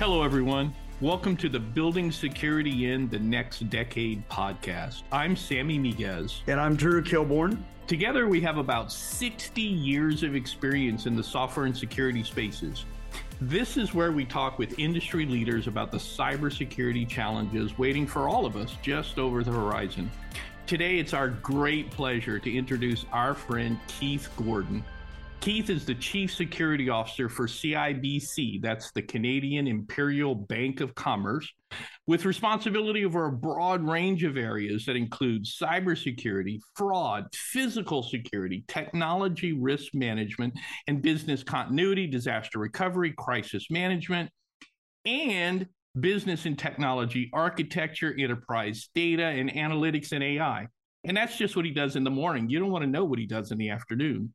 Hello, everyone. Welcome to the Building Security in the Next Decade podcast. I'm Sammy Migues. And I'm Drew Kilborn. Together, we have about 60 years of experience in the software and security spaces. This is where we talk with industry leaders about the cybersecurity challenges waiting for all of us just over the horizon. Today, it's our great pleasure to introduce our friend Keith Gordon. Keith is the Chief Security Officer for CIBC, that's the Canadian Imperial Bank of Commerce, with responsibility over a broad range of areas that include cybersecurity, fraud, physical security, technology risk management, and business continuity, disaster recovery, crisis management, and business and technology architecture, enterprise data, and analytics and AI. And that's just what he does in the morning. You don't want to know what he does in the afternoon.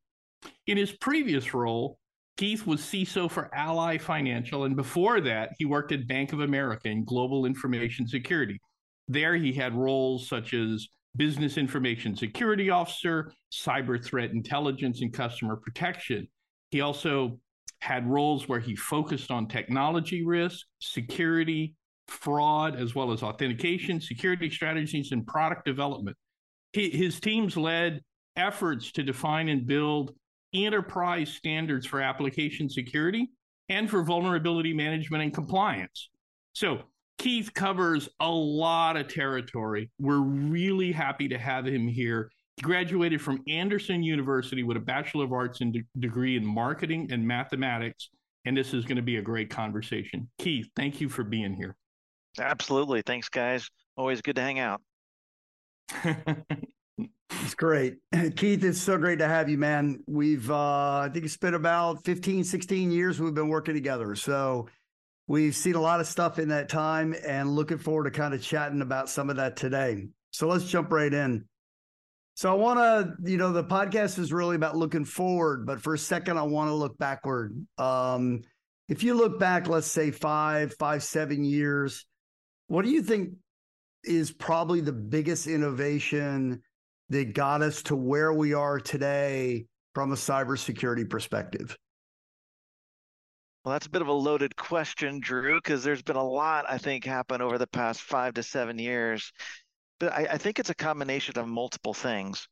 In his previous role, Keith was CISO for Ally Financial, and before that, he worked at Bank of America in global information security. There, he had roles such as Business Information Security Officer, Cyber Threat Intelligence, and Customer Protection. He also had roles where he focused on technology risk, security, fraud, as well as authentication, security strategies, and product development. His teams led efforts to define and build enterprise standards for application security and for vulnerability management and compliance. So, Keith covers a lot of territory. We're really happy to have him here. He graduated from Anderson University with a Bachelor of Arts and de- degree in marketing and mathematics. And this is going to be a great conversation. Keith, thank you for being here. Absolutely. Thanks, guys. Always good to hang out. It's great. Keith, it's so great to have you, man. We've, uh, I think it's been about 15, 16 years we've been working together. So we've seen a lot of stuff in that time and looking forward to kind of chatting about some of that today. So let's jump right in. So I want to, you know, the podcast is really about looking forward, but for a second, I want to look backward. Um, if you look back, let's say five, five, seven years, what do you think is probably the biggest innovation that got us to where we are today from a cybersecurity perspective? Well, that's a bit of a loaded question, Drew, because there's been a lot, I think, happen over the past five to seven years. But I, I think it's a combination of multiple things.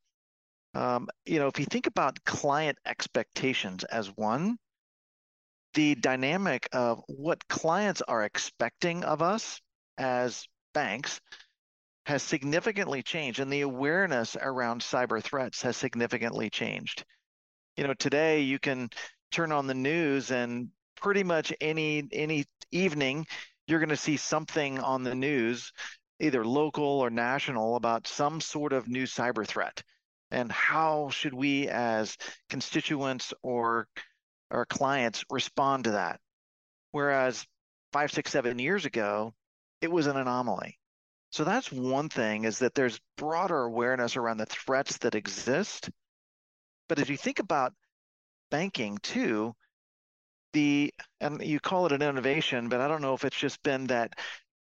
Um, you know, if you think about client expectations as one, the dynamic of what clients are expecting of us as banks has significantly changed and the awareness around cyber threats has significantly changed. You know, today you can turn on the news and pretty much any any evening you're going to see something on the news either local or national about some sort of new cyber threat. And how should we as constituents or our clients respond to that? Whereas five six seven years ago it was an anomaly so that's one thing is that there's broader awareness around the threats that exist. But if you think about banking too, the and you call it an innovation, but I don't know if it's just been that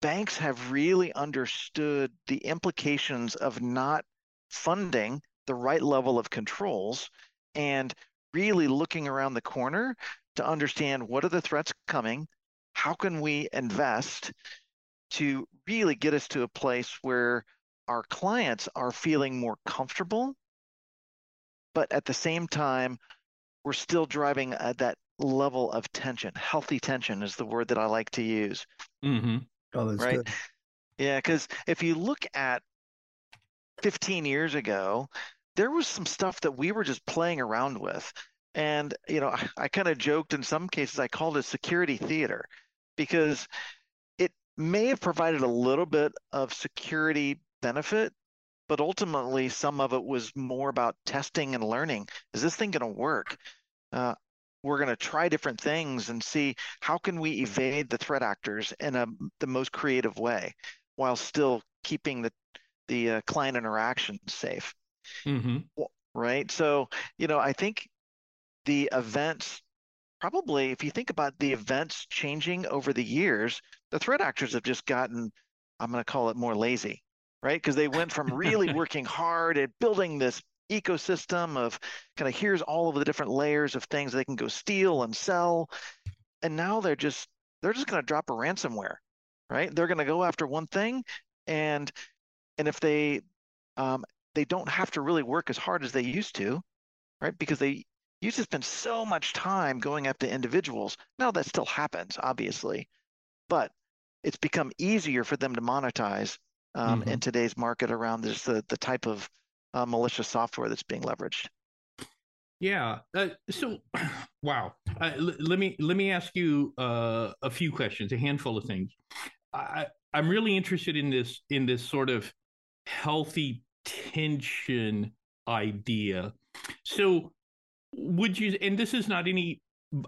banks have really understood the implications of not funding the right level of controls and really looking around the corner to understand what are the threats coming, how can we invest to really get us to a place where our clients are feeling more comfortable, but at the same time, we're still driving uh, that level of tension. Healthy tension is the word that I like to use. Mm-hmm. Oh, that's right? good. Yeah, because if you look at 15 years ago, there was some stuff that we were just playing around with. And, you know, I, I kind of joked in some cases, I called it security theater because may have provided a little bit of security benefit, but ultimately some of it was more about testing and learning. Is this thing going to work? Uh, we're going to try different things and see how can we evade the threat actors in a, the most creative way while still keeping the the uh, client interaction safe. Mm-hmm. Right. So you know, I think the events probably if you think about the events changing over the years, the threat actors have just gotten, I'm going to call it more lazy, right? Because they went from really working hard at building this ecosystem of kind of here's all of the different layers of things they can go steal and sell. And now they're just they're just going to drop a ransomware, right? They're going to go after one thing, and and if they um, they don't have to really work as hard as they used to, right? Because they used to spend so much time going after individuals. Now that still happens, obviously, but it's become easier for them to monetize um, mm-hmm. in today's market around this the, the type of uh, malicious software that's being leveraged. Yeah. Uh, so, wow. Uh, l- let me let me ask you uh, a few questions, a handful of things. I, I'm really interested in this in this sort of healthy tension idea. So, would you? And this is not any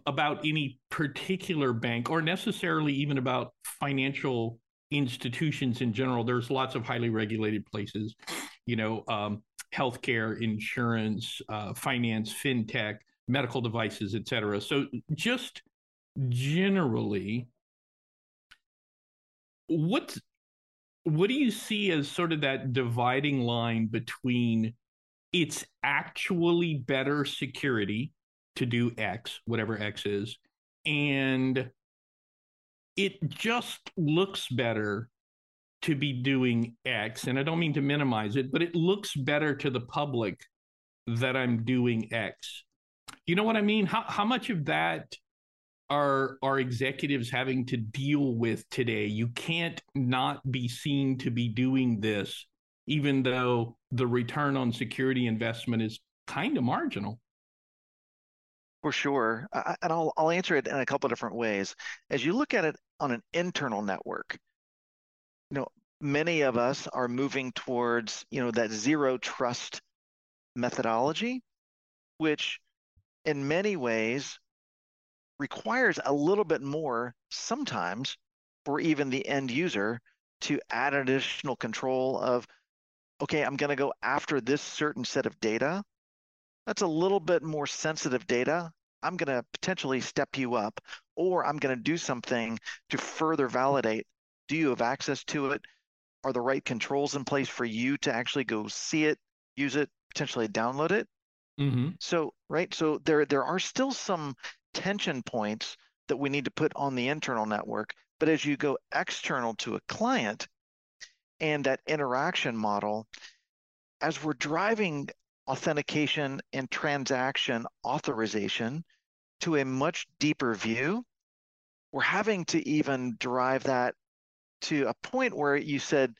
about any particular bank or necessarily even about financial institutions in general. There's lots of highly regulated places, you know, um, healthcare, insurance, uh, finance, fintech, medical devices, et cetera. So just generally, what what do you see as sort of that dividing line between it's actually better security to do X, whatever X is, and it just looks better to be doing X. And I don't mean to minimize it, but it looks better to the public that I'm doing X. You know what I mean? How how much of that are are executives having to deal with today? You can't not be seen to be doing this, even though the return on security investment is kind of marginal. For sure. I, and I'll, I'll answer it in a couple of different ways. As you look at it on an internal network, you know, many of us are moving towards, you know, that zero trust methodology, which in many ways requires a little bit more sometimes for even the end user to add additional control of, okay, I'm going to go after this certain set of data that's a little bit more sensitive data. I'm going to potentially step you up, or I'm going to do something to further validate do you have access to it? Are the right controls in place for you to actually go see it, use it, potentially download it? Mm-hmm. So, right. So there, there are still some tension points that we need to put on the internal network. But as you go external to a client and that interaction model, as we're driving authentication and transaction authorization to a much deeper view, we're having to even drive that to a point where you said,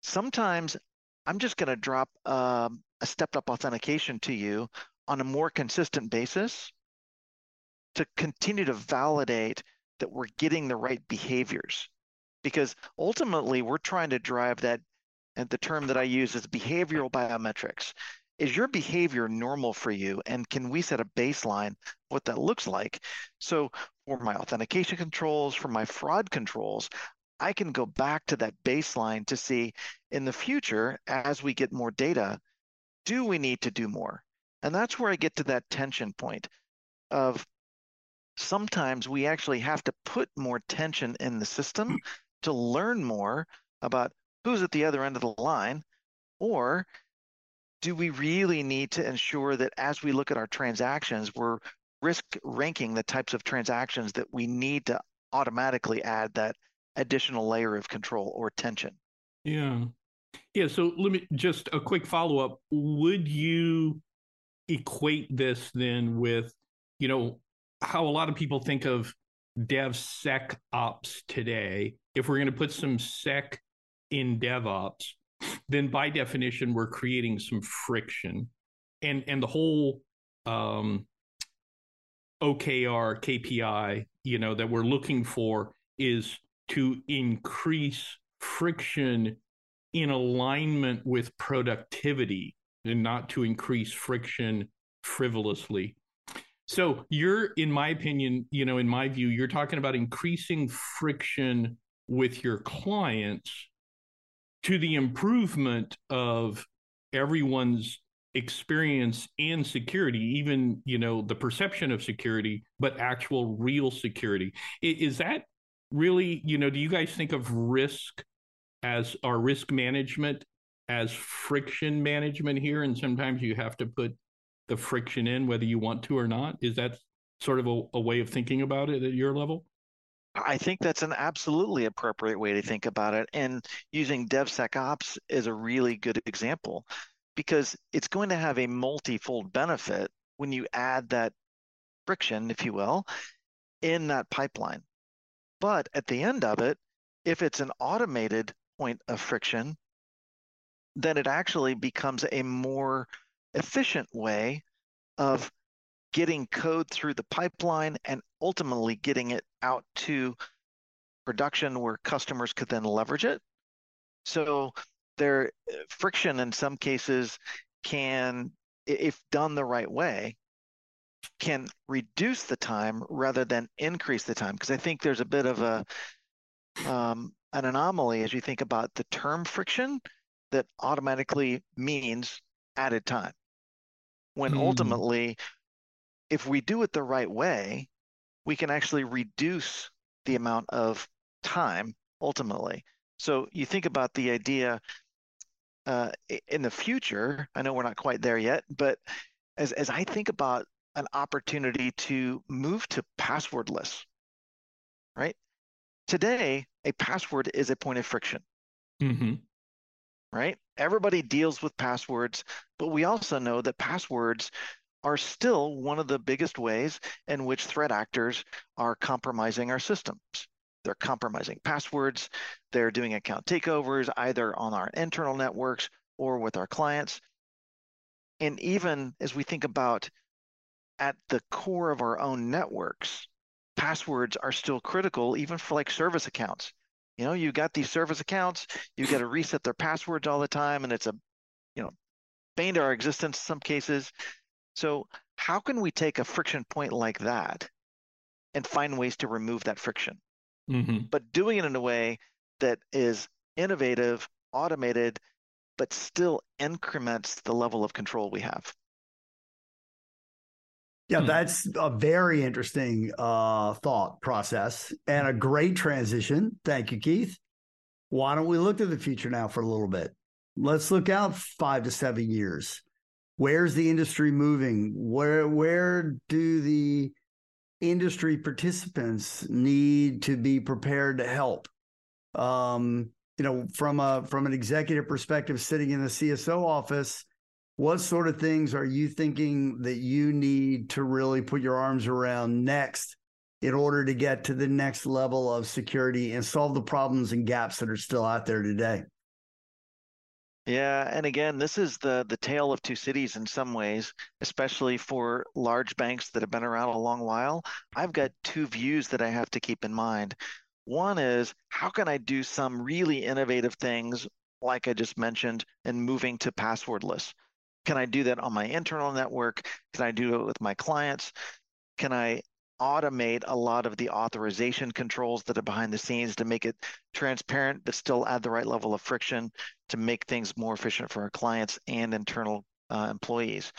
sometimes I'm just going to drop um, a stepped up authentication to you on a more consistent basis to continue to validate that we're getting the right behaviors. Because ultimately, we're trying to drive that and the term that I use is behavioral biometrics. Is your behavior normal for you? And can we set a baseline what that looks like? So for my authentication controls, for my fraud controls, I can go back to that baseline to see in the future, as we get more data, do we need to do more? And that's where I get to that tension point of sometimes we actually have to put more tension in the system hmm. to learn more about who's at the other end of the line? Or do we really need to ensure that as we look at our transactions, we're risk ranking the types of transactions that we need to automatically add that additional layer of control or tension? Yeah. Yeah. So let me just a quick follow up. Would you equate this then with, you know, how a lot of people think of DevSecOps today? If we're going to put some sec in DevOps, then by definition we're creating some friction, and and the whole um, OKR KPI, you know, that we're looking for is to increase friction in alignment with productivity and not to increase friction frivolously. So you're, in my opinion, you know, in my view, you're talking about increasing friction with your clients to the improvement of everyone's experience and security even you know the perception of security but actual real security. Is that really you know do you guys think of risk as our risk management as friction management here? And sometimes you have to put the friction in whether you want to or not. Is that sort of a, a way of thinking about it at your level I think that's an absolutely appropriate way to think about it. And using DevSecOps is a really good example because it's going to have a multifold benefit when you add that friction, if you will, in that pipeline. But at the end of it, if it's an automated point of friction, then it actually becomes a more efficient way of getting code through the pipeline and ultimately getting it out to production where customers could then leverage it. So there friction in some cases can if done the right way can reduce the time rather than increase the time because i think there's a bit of a um, an anomaly as you think about the term friction that automatically means added time when mm. ultimately if we do it the right way we can actually reduce the amount of time ultimately so you think about the idea uh, in the future i know we're not quite there yet but as, as i think about an opportunity to move to passwordless, right? Today, a password is a point of friction. Mm-hmm. Right? Everybody deals with passwords, but we also know that passwords are still one of the biggest ways in which threat actors are compromising our systems. They're compromising passwords, they're doing account takeovers either on our internal networks or with our clients. And even as we think about at the core of our own networks, passwords are still critical, even for like service accounts. You know, you got these service accounts, you got to reset their passwords all the time, and it's a, you know, bane to our existence in some cases. So, how can we take a friction point like that and find ways to remove that friction? Mm-hmm. But doing it in a way that is innovative, automated, but still increments the level of control we have. Yeah, hmm. that's a very interesting uh, thought process and a great transition. Thank you, Keith. Why don't we look to the future now for a little bit? Let's look out five to seven years. Where's the industry moving? Where where do the industry participants need to be prepared to help? Um, you know, from a from an executive perspective, sitting in the CSO office, what sort of things are you thinking that you need to really put your arms around next in order to get to the next level of security and solve the problems and gaps that are still out there today? Yeah, and again, this is the the tale of two cities in some ways, especially for large banks that have been around a long while. I've got two views that I have to keep in mind. One is how can I do some really innovative things like I just mentioned and moving to passwordless? Can I do that on my internal network? Can I do it with my clients? Can I automate a lot of the authorization controls that are behind the scenes to make it transparent, but still add the right level of friction to make things more efficient for our clients and internal uh, employees?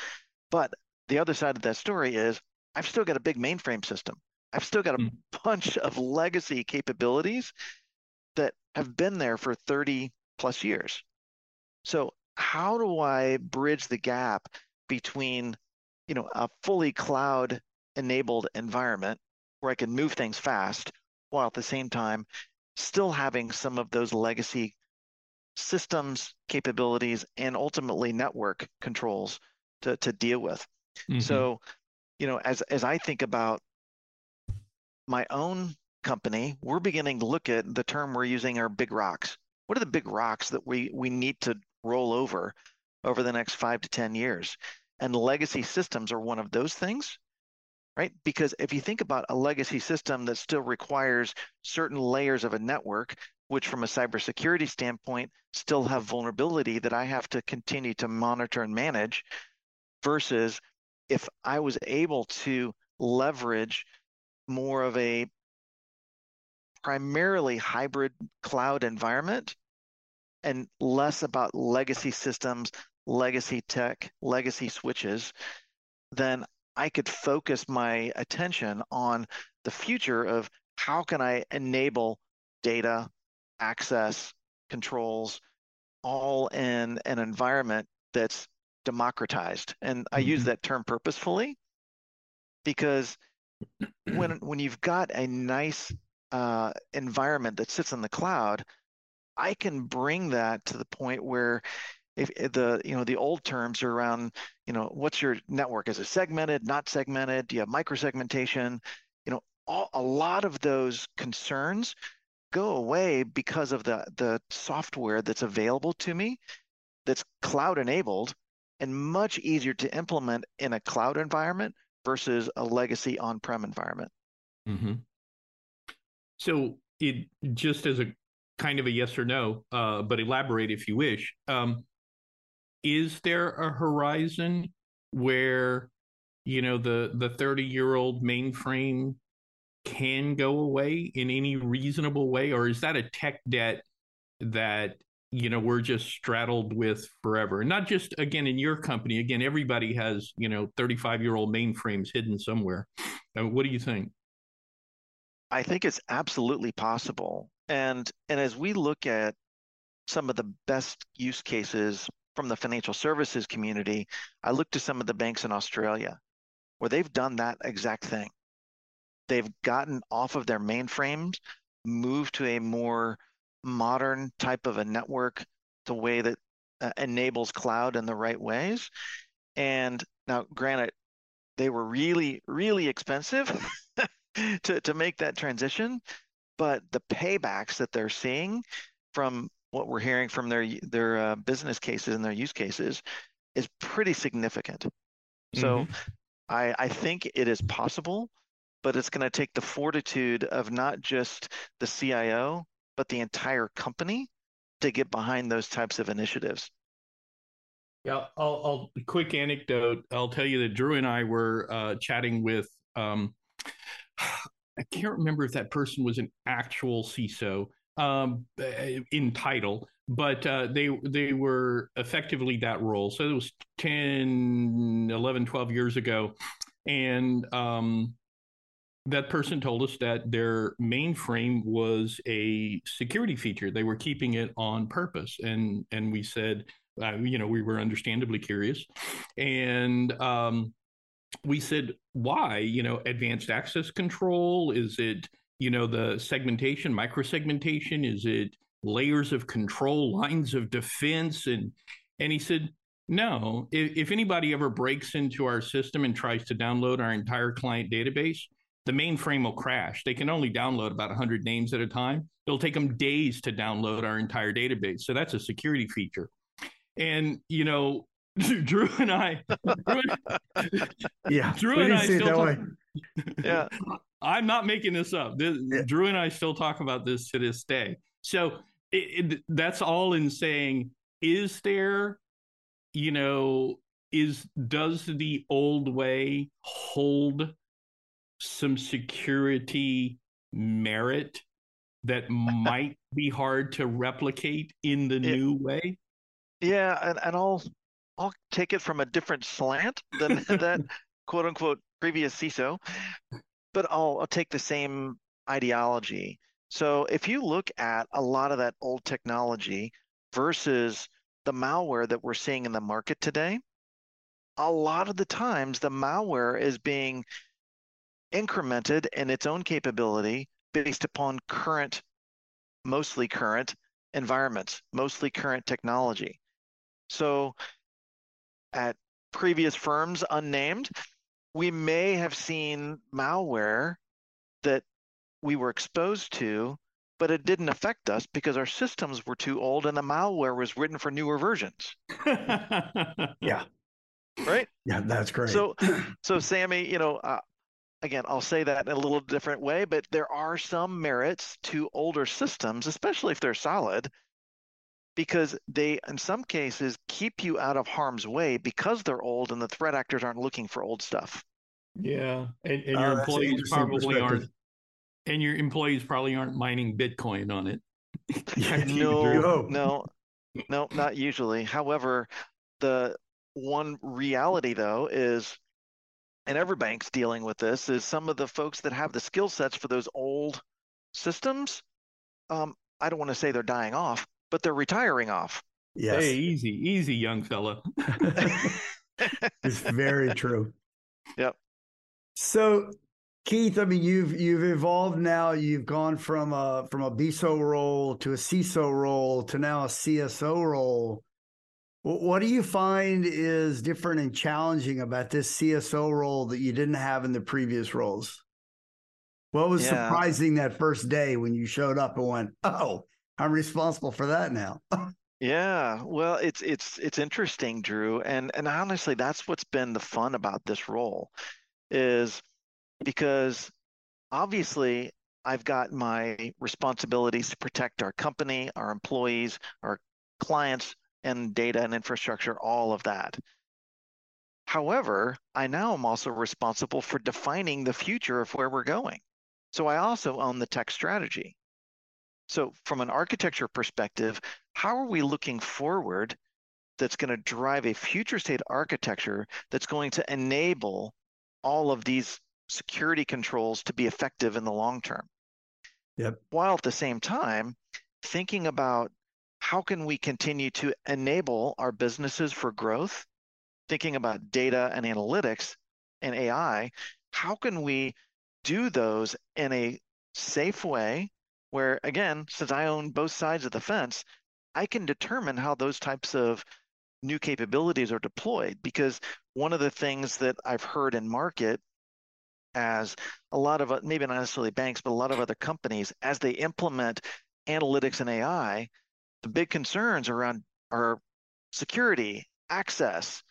But the other side of that story is I've still got a big mainframe system. I've still got a mm. bunch of legacy capabilities that have been there for 30 plus years. So how do I bridge the gap between, you know, a fully cloud enabled environment where I can move things fast while at the same time still having some of those legacy systems capabilities and ultimately network controls to, to deal with. Mm-hmm. So, you know, as as I think about my own company, we're beginning to look at the term we're using are big rocks. What are the big rocks that we we need to roll over over the next five to 10 years. And legacy systems are one of those things, right? Because if you think about a legacy system that still requires certain layers of a network, which from a cybersecurity standpoint still have vulnerability that I have to continue to monitor and manage, versus if I was able to leverage more of a primarily hybrid cloud environment and less about legacy systems, legacy tech, legacy switches, then I could focus my attention on the future of how can I enable data, access, controls, all in an environment that's democratized. And I mm-hmm. use that term purposefully because when when you've got a nice uh, environment that sits in the cloud, I can bring that to the point where if the you know the old terms are around you know what's your network is it segmented not segmented do you have microsegmentation you know all, a lot of those concerns go away because of the the software that's available to me that's cloud enabled and much easier to implement in a cloud environment versus a legacy on-prem environment mm-hmm. so it just as a kind of a yes or no, uh, but elaborate if you wish. Um, is there a horizon where you know the the 30 year old mainframe can go away in any reasonable way? Or is that a tech debt that you know we're just straddled with forever? And not just again in your company. Again everybody has you know 35 year old mainframes hidden somewhere. Uh, what do you think? I think it's absolutely possible. And and as we look at some of the best use cases from the financial services community, I look to some of the banks in Australia where they've done that exact thing. They've gotten off of their mainframes, moved to a more modern type of a network, the way that uh, enables cloud in the right ways. And now, granted, they were really, really expensive to, to make that transition, but the paybacks that they're seeing from what we're hearing from their their uh, business cases and their use cases is pretty significant. Mm-hmm. So I, I think it is possible, but it's going to take the fortitude of not just the CIO, but the entire company to get behind those types of initiatives. Yeah, I'll, I'll quick anecdote. I'll tell you that Drew and I were uh, chatting with. Um, I can't remember if that person was an actual CISO, um, in title, but uh, they they were effectively that role. So it was 10, 11, 12 years ago. And um, that person told us that their mainframe was a security feature. They were keeping it on purpose. And, and we said, uh, you know, we were understandably curious. And um, we said, why? You know, advanced access control? Is it you know the segmentation microsegmentation is it layers of control lines of defense? And and he said no if, if anybody ever breaks into our system and tries to download our entire client database the mainframe will crash. They can only download about 100 names at a time. It'll take them days to download our entire database. So that's a security feature. And you know Drew and I, Drew and, yeah, Drew and I still talk, yeah, I'm not making this up. This, yeah. Drew and I still talk about this to this day. So it, it, that's all in saying, is there, you know, is does the old way hold some security merit that might be hard to replicate in the new way? Yeah, and, and I'll I'll take it from a different slant than that quote unquote previous CISO but I'll, I'll take the same ideology. So if you look at a lot of that old technology versus the malware that we're seeing in the market today, a lot of the times the malware is being incremented in its own capability based upon current, mostly current environments, mostly current technology. So at previous firms unnamed, we may have seen malware that we were exposed to, but it didn't affect us because our systems were too old and the malware was written for newer versions. yeah. Right? Yeah, that's great. So, so Sammy, you know, uh, again, I'll say that in a little different way, but there are some merits to older systems, especially if they're solid, because they, in some cases, keep you out of harm's way because they're old and the threat actors aren't looking for old stuff. Yeah, and, and your oh, employees probably aren't, and your employees probably aren't mining Bitcoin on it. no, no, no, not usually. However, the one reality though is, and every bank's dealing with this, is some of the folks that have the skill sets for those old systems. Um, I don't want to say they're dying off, but they're retiring off. Yes. Hey, easy, easy, young fella. it's very true. Yep. So Keith, I mean, you've you've evolved now. You've gone from a from a BISO role to a CISO role to now a CSO role. What do you find is different and challenging about this CSO role that you didn't have in the previous roles? What was yeah. surprising that first day when you showed up and went, "Oh, I'm responsible for that now"? yeah, well, it's it's it's interesting, Drew, and and honestly, that's what's been the fun about this role, is because obviously I've got my responsibilities to protect our company, our employees, our clients, and data and infrastructure, all of that. However, I now am also responsible for defining the future of where we're going. So I also own the tech strategy. So, from an architecture perspective, how are we looking forward that's going to drive a future state architecture that's going to enable all of these security controls to be effective in the long term. Yep. While at the same time, thinking about how can we continue to enable our businesses for growth, thinking about data and analytics and AI, how can we do those in a safe way where, again, since I own both sides of the fence, I can determine how those types of new capabilities are deployed. Because one of the things that I've heard in market as a lot of maybe not necessarily banks, but a lot of other companies as they implement analytics and AI, the big concerns around are security, access.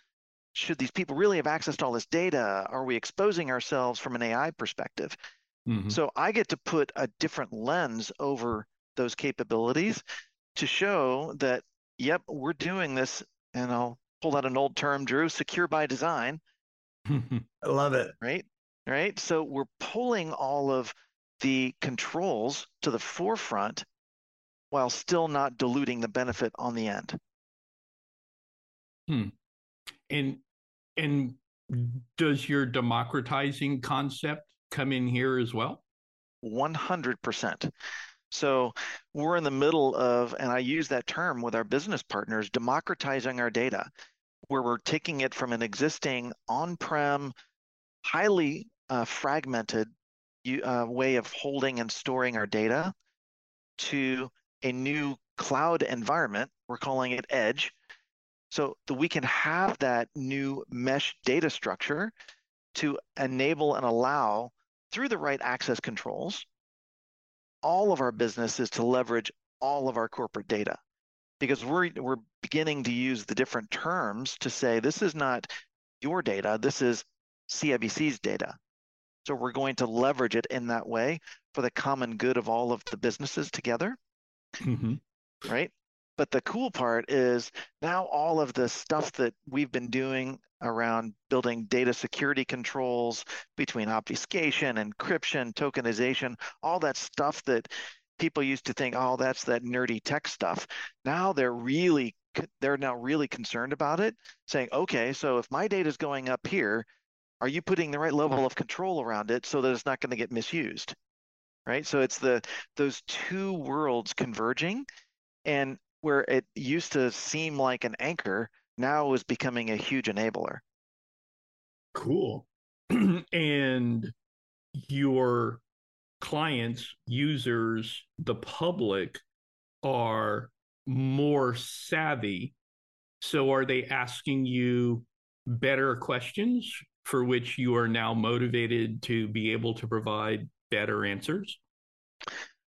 Should these people really have access to all this data? Are we exposing ourselves from an AI perspective? Mm-hmm. So I get to put a different lens over those capabilities to show that, yep, we're doing this. And I'll pull out an old term, Drew, secure by design. I love it. Right right? So we're pulling all of the controls to the forefront while still not diluting the benefit on the end. Hmm. And and does your democratizing concept come in here as well? 100%. So we're in the middle of, and I use that term with our business partners, democratizing our data, where we're taking it from an existing on prem, highly uh, fragmented uh, way of holding and storing our data to a new cloud environment. We're calling it Edge. So that we can have that new mesh data structure to enable and allow through the right access controls all of our businesses to leverage all of our corporate data because we're we're beginning to use the different terms to say this is not your data this is CIBC's data so we're going to leverage it in that way for the common good of all of the businesses together. Mm-hmm. Right. But the cool part is now all of the stuff that we've been doing around building data security controls between obfuscation, encryption, tokenization, all that stuff that people used to think, oh, that's that nerdy tech stuff. Now they're really they're now really concerned about it, saying, okay, so if my data is going up here, are you putting the right level mm-hmm. of control around it so that it's not going to get misused? Right? So it's the those two worlds converging and where it used to seem like an anchor now is becoming a huge enabler. Cool. And your clients users the public are more savvy. So are they asking you better questions for which you are now motivated to be able to provide better answers?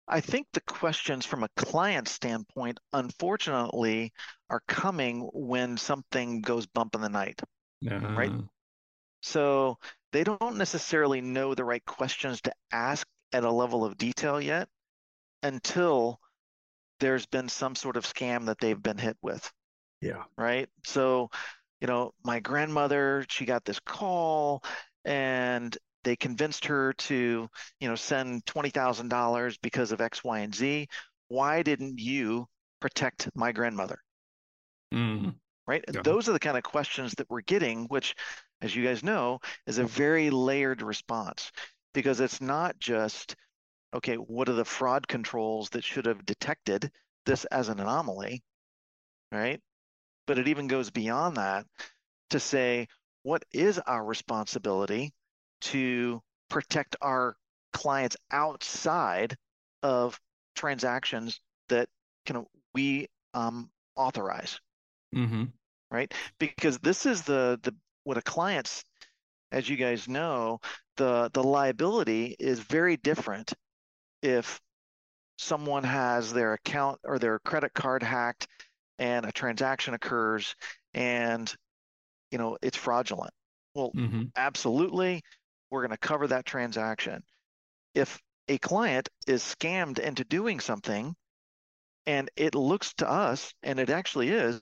I think the questions from a client standpoint, unfortunately, are coming when something goes bump in the night, uh-huh. right? So they don't necessarily know the right questions to ask at a level of detail yet until there's been some sort of scam that they've been hit with. Yeah. Right. So you know, my grandmother, she got this call and they convinced her to, you know, send $20,000 because of X, Y, and Z. Why didn't you protect my grandmother? Mm-hmm. Right. Yeah. Those are the kind of questions that we're getting, which, as you guys know, is a very layered response because it's not just, okay, what are the fraud controls that should have detected this as an anomaly? Right but it even goes beyond that to say what is our responsibility to protect our clients outside of transactions that can we um, authorize. Mm-hmm. Right, because this is the the what a client's, as you guys know, the the liability is very different if someone has their account or their credit card hacked and a transaction occurs and you know it's fraudulent well Mm-hmm. absolutely we're going to cover that transaction. If a client is scammed into doing something and it looks to us and it actually is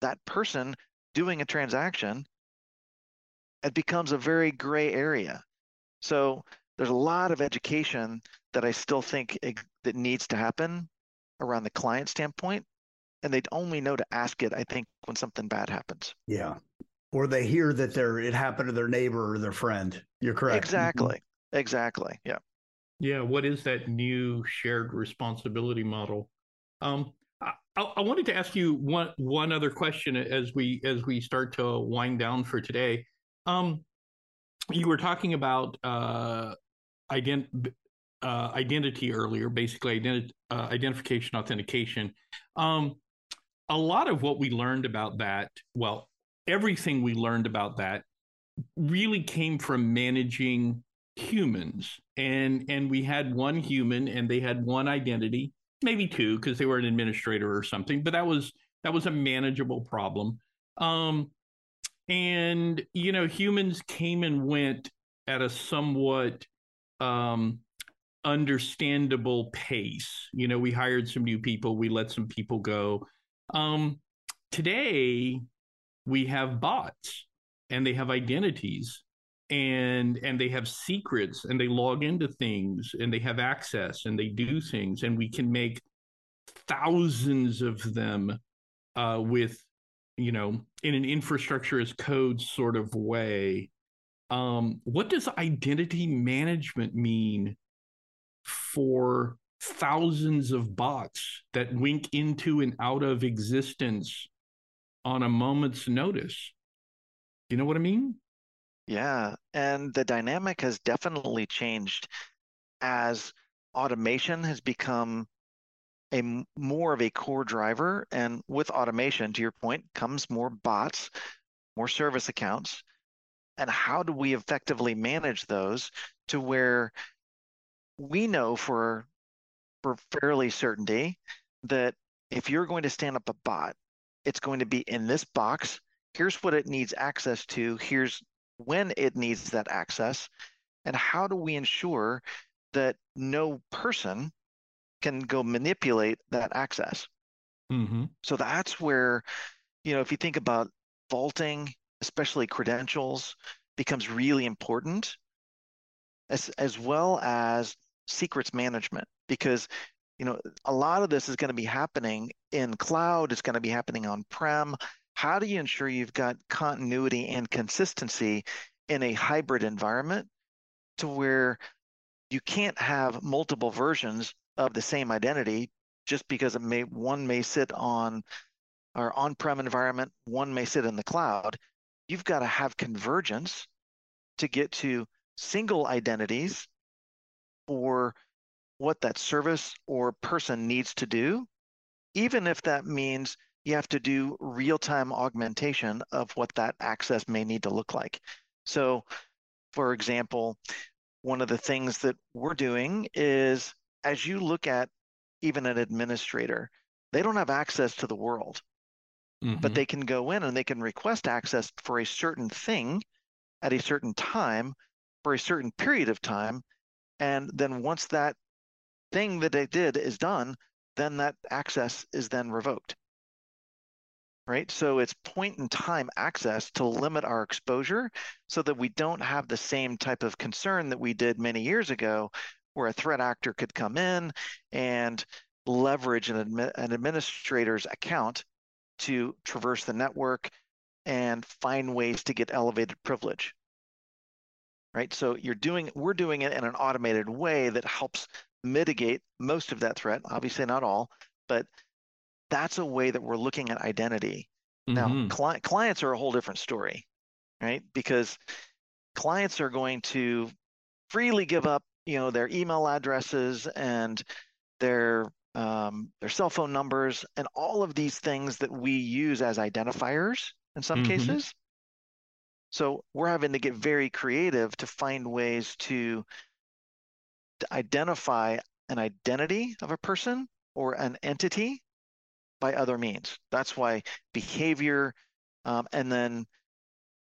that person doing a transaction it becomes a very gray area. So there's a lot of education that i still think ex- that needs to happen around the client standpoint and they'd only know to ask it i think when something bad happens. Yeah. Or they hear that they're it happened to their neighbor or their friend. You're correct. exactly exactly yeah Yeah, what is that new shared responsibility model? Um, I, I wanted to ask you one one other question as we as we start to wind down for today. Um, you were talking about uh, ident- uh, identity earlier, basically identi- uh, identification authentication. Um, a lot of what we learned about that, well, everything we learned about that, really came from managing humans. And and we had one human and they had one identity maybe two because they were an administrator or something but that was that was a manageable problem. Um and you know humans came and went at a somewhat um understandable pace. You know we hired some new people we let some people go. Um today we have bots and they have identities and and they have secrets and they log into things and they have access and they do things and we can make thousands of them uh, with you know in an infrastructure as code sort of way. Um, what does identity management mean for thousands of bots that wink into and out of existence on a moment's notice you know what i mean Yeah, and the dynamic has definitely changed as automation has become a more of a core driver. And with automation, to your point, comes more bots, more service accounts. And how do we effectively manage those to where we know for for fairly certainty that if you're going to stand up a bot, it's going to be in this box. Here's what it needs access to. Here's when it needs that access and how do we ensure that no person can go manipulate that access mm-hmm. so that's where you know if you think about vaulting especially credentials becomes really important as as well as secrets management because you know a lot of this is going to be happening in cloud it's going to be happening on prem how do you ensure you've got continuity and consistency in a hybrid environment to where you can't have multiple versions of the same identity just because it may one may sit on our on-prem environment, one may sit in the cloud. You've got to have convergence to get to single identities for what that service or person needs to do, even if that means you have to do real-time augmentation of what that access may need to look like. So, for example, one of the things that we're doing is as you look at even an administrator, they don't have access to the world, Mm-hmm. but they can go in and they can request access for a certain thing at a certain time for a certain period of time. And then once that thing that they did is done, then that access is then revoked. Right. So it's point in time access to limit our exposure so that we don't have the same type of concern that we did many years ago, where a threat actor could come in and leverage an, an administrator's account to traverse the network and find ways to get elevated privilege. Right. So you're doing, we're doing it in an automated way that helps mitigate most of that threat. Obviously, not all, but that's a way that we're looking at identity. Now, Mhm. cli- clients are a whole different story, right? Because clients are going to freely give up, you know, their email addresses and their um, their cell phone numbers and all of these things that we use as identifiers in some mm-hmm. cases. So we're having to get very creative to find ways to identify an identity of a person or an entity by other means. That's why behavior um, and then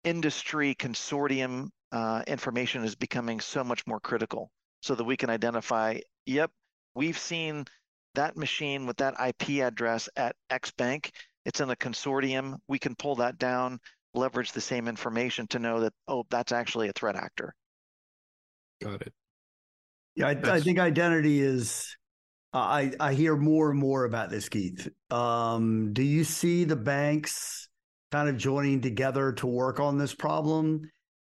industry consortium uh, information is becoming so much more critical so that we can identify, yep, we've seen that machine with that IP address at X bank. It's in a consortium. We can pull that down, leverage the same information to know that, oh, that's actually a threat actor. Got it. Yeah, I, I think identity is. I I hear more and more about this, Keith. Um, do you see the banks kind of joining together to work on this problem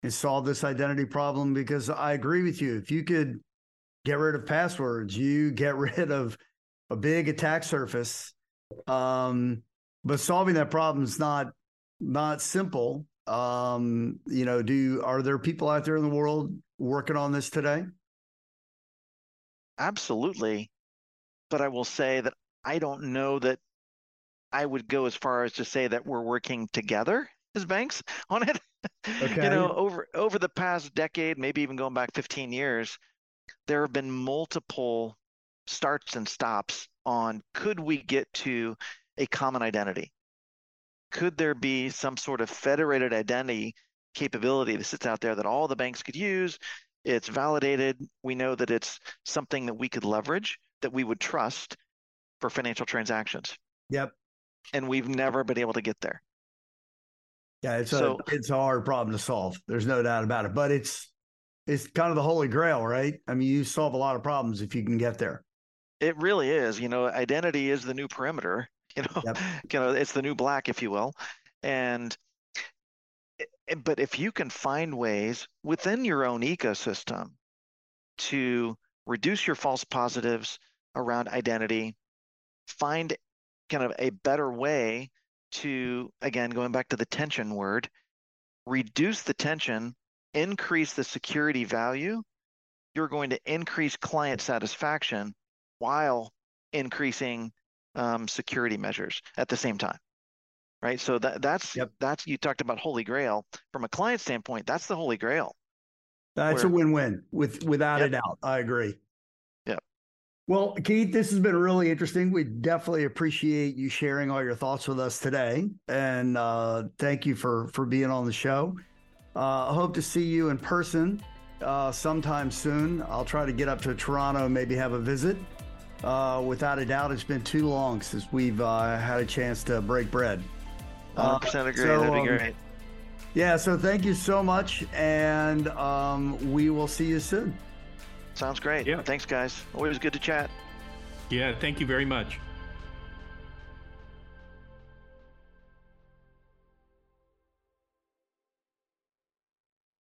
and solve this identity problem? Because I agree with you. If you could get rid of passwords, you get rid of a big attack surface. Um, but solving that problem is not not simple. Um, you know, do are there people out there in the world working on this today? Absolutely. But I will say that I don't know that I would go as far as to say that we're working together as banks on it. Okay. you know, over over the past decade, maybe even going back 15 years, there have been multiple starts and stops on could we get to a common identity? Could there be some sort of federated identity capability that sits out there that all the banks could use? It's validated. We know that it's something that we could leverage, that we would trust for financial transactions. Yep. And we've never been able to get there. Yeah, it's so, a it's a hard problem to solve. There's no doubt about it. But it's it's kind of the holy grail, right? I mean, you solve a lot of problems if you can get there. It really is. You know, identity is the new perimeter. You know, yep. you know, it's the new black, if you will. And but if you can find ways within your own ecosystem to reduce your false positives around identity, find kind of a better way to again going back to the tension word, reduce the tension, increase the security value, you're going to increase client satisfaction while increasing um, security measures at the same time right? So that that's yep. that's you talked about holy grail. From a client standpoint that's the holy grail. That's where, a win-win with without yep. a doubt. I agree. Yeah well keith this has been really interesting. We definitely appreciate you sharing all your thoughts with us today. And uh, thank you for for being on the show. Uh, i hope to see you in person uh, sometime soon. I'll try to get up to toronto and maybe have a visit. Uh, without a doubt, it's been too long since we've uh, had a chance to break bread. 100% uh, agree. So, That'd be um. Yeah, so thank you so much, and um, we will see you soon. Sounds great. Yeah. Thanks, guys. Always good to chat. Yeah, thank you very much.